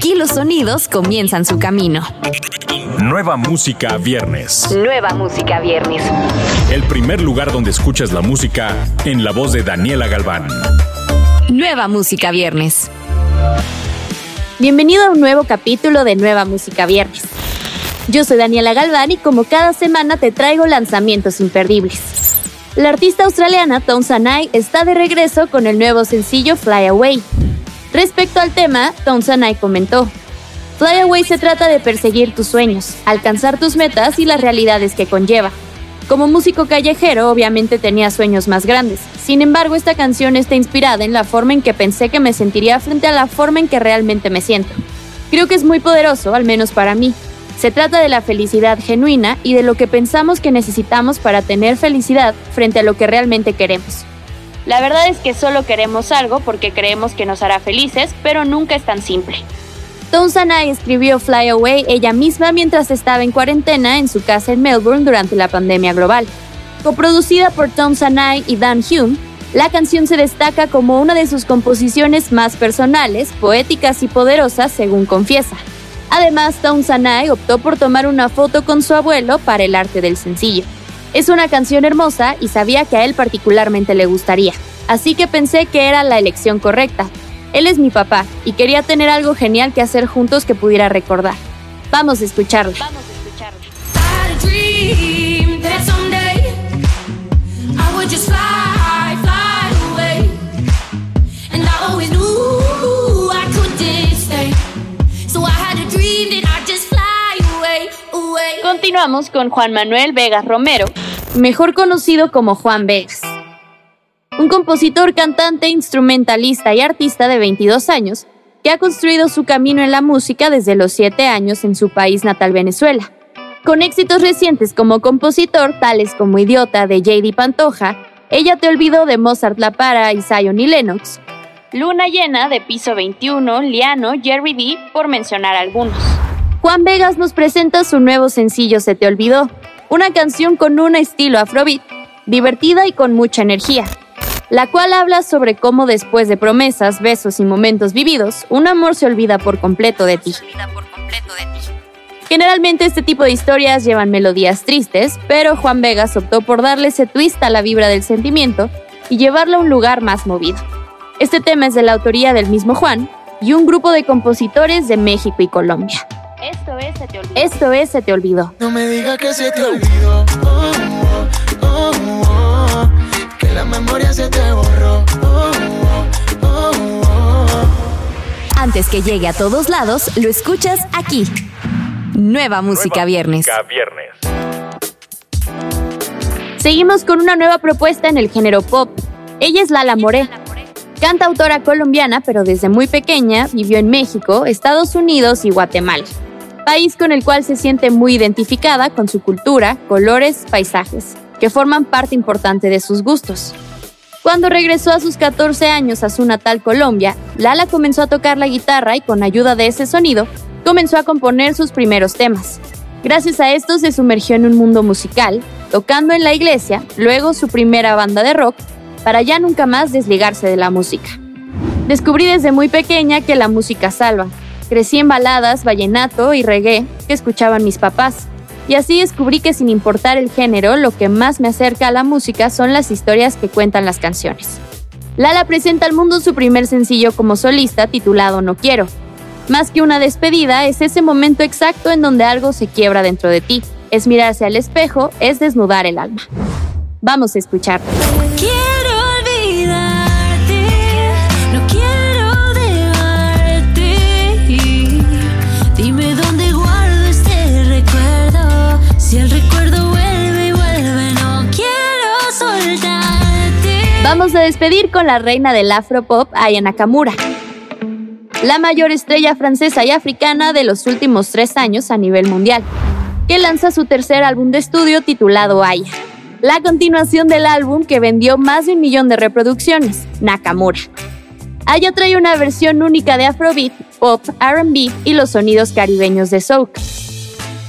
Aquí los sonidos comienzan su camino. Nueva música viernes. Nueva música viernes. El primer lugar donde escuchas la música en la voz de Daniela Galván. Nueva música viernes. Bienvenido a un nuevo capítulo de Nueva Música Viernes. Yo soy Daniela Galván y como cada semana te traigo lanzamientos imperdibles. La artista australiana Tom Sanai está de regreso con el nuevo sencillo Fly Away. Respecto al tema, Sanai comentó, Fly Away se trata de perseguir tus sueños, alcanzar tus metas y las realidades que conlleva. Como músico callejero, obviamente tenía sueños más grandes. Sin embargo, esta canción está inspirada en la forma en que pensé que me sentiría frente a la forma en que realmente me siento. Creo que es muy poderoso, al menos para mí. Se trata de la felicidad genuina y de lo que pensamos que necesitamos para tener felicidad frente a lo que realmente queremos. La verdad es que solo queremos algo porque creemos que nos hará felices, pero nunca es tan simple. Sanai escribió Fly Away ella misma mientras estaba en cuarentena en su casa en Melbourne durante la pandemia global. Coproducida por Tom Sanai y Dan Hume, la canción se destaca como una de sus composiciones más personales, poéticas y poderosas, según confiesa. Además, Tom Sanai optó por tomar una foto con su abuelo para el arte del sencillo. Es una canción hermosa y sabía que a él particularmente le gustaría, así que pensé que era la elección correcta, él es mi papá y quería tener algo genial que hacer juntos que pudiera recordar. Vamos a escucharlo. Vamos Continuamos con Juan Manuel Vegas Romero, mejor conocido como Juan Vegas un compositor, cantante, instrumentalista y artista de 22 años, que ha construido su camino en la música desde los 7 años en su país natal Venezuela. Con éxitos recientes como compositor, tales como Idiota de J.D. Pantoja, Ella te olvidó de Mozart La Para y Zion y Lennox, Luna Llena de Piso 21, Liano, Jerry D, por mencionar algunos. Juan Vegas nos presenta su nuevo sencillo Se te olvidó, una canción con un estilo afrobeat, divertida y con mucha energía la cual habla sobre cómo después de promesas, besos y momentos vividos, un amor se olvida por completo de ti. Generalmente este tipo de historias llevan melodías tristes, pero Juan Vegas optó por darle ese twist a la vibra del sentimiento y llevarlo a un lugar más movido. Este tema es de la autoría del mismo Juan y un grupo de compositores de México y Colombia. Esto es Se te olvidó. Esto es Se te olvidó. No me digas que se te olvidó. Oh, oh, oh, la memoria se te borró. Oh, oh, oh, Antes que llegue a todos lados, lo escuchas aquí. Nueva Música Viernes. Seguimos con una nueva propuesta en el género pop. Ella es Lala Moré. Cantautora colombiana, pero desde muy pequeña vivió en México, Estados Unidos y Guatemala. País con el cual se siente muy identificada con su cultura, colores, paisajes que forman parte importante de sus gustos. Cuando regresó a sus 14 años a su natal Colombia, Lala comenzó a tocar la guitarra y con ayuda de ese sonido comenzó a componer sus primeros temas. Gracias a esto se sumergió en un mundo musical, tocando en la iglesia, luego su primera banda de rock, para ya nunca más desligarse de la música. Descubrí desde muy pequeña que la música salva. Crecí en baladas, vallenato y reggae que escuchaban mis papás. Y así descubrí que sin importar el género, lo que más me acerca a la música son las historias que cuentan las canciones. Lala presenta al mundo su primer sencillo como solista titulado No Quiero. Más que una despedida, es ese momento exacto en donde algo se quiebra dentro de ti. Es mirarse al espejo, es desnudar el alma. Vamos a escuchar. Vamos a despedir con la reina del afropop, Aya Nakamura. La mayor estrella francesa y africana de los últimos tres años a nivel mundial, que lanza su tercer álbum de estudio titulado Aya. La continuación del álbum que vendió más de un millón de reproducciones, Nakamura. Aya trae una versión única de Afrobeat, pop, RB y los sonidos caribeños de souk.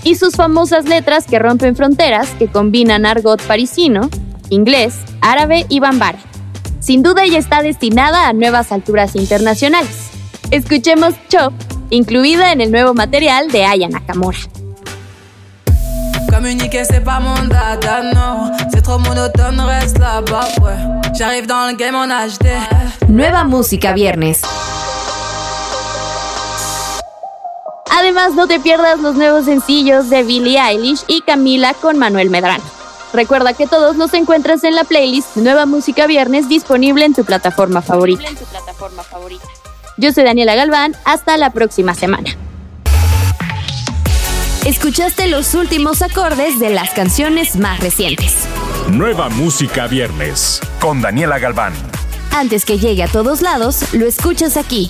Y sus famosas letras que rompen fronteras, que combinan argot parisino, inglés, árabe y bambara. Sin duda ella está destinada a nuevas alturas internacionales. Escuchemos Chop, incluida en el nuevo material de Aya Nakamura. Nueva música viernes. Además, no te pierdas los nuevos sencillos de Billie Eilish y Camila con Manuel Medrano. Recuerda que todos los encuentras en la playlist Nueva Música Viernes disponible en tu plataforma favorita. Yo soy Daniela Galván, hasta la próxima semana. Escuchaste los últimos acordes de las canciones más recientes. Nueva Música Viernes con Daniela Galván. Antes que llegue a todos lados, lo escuchas aquí.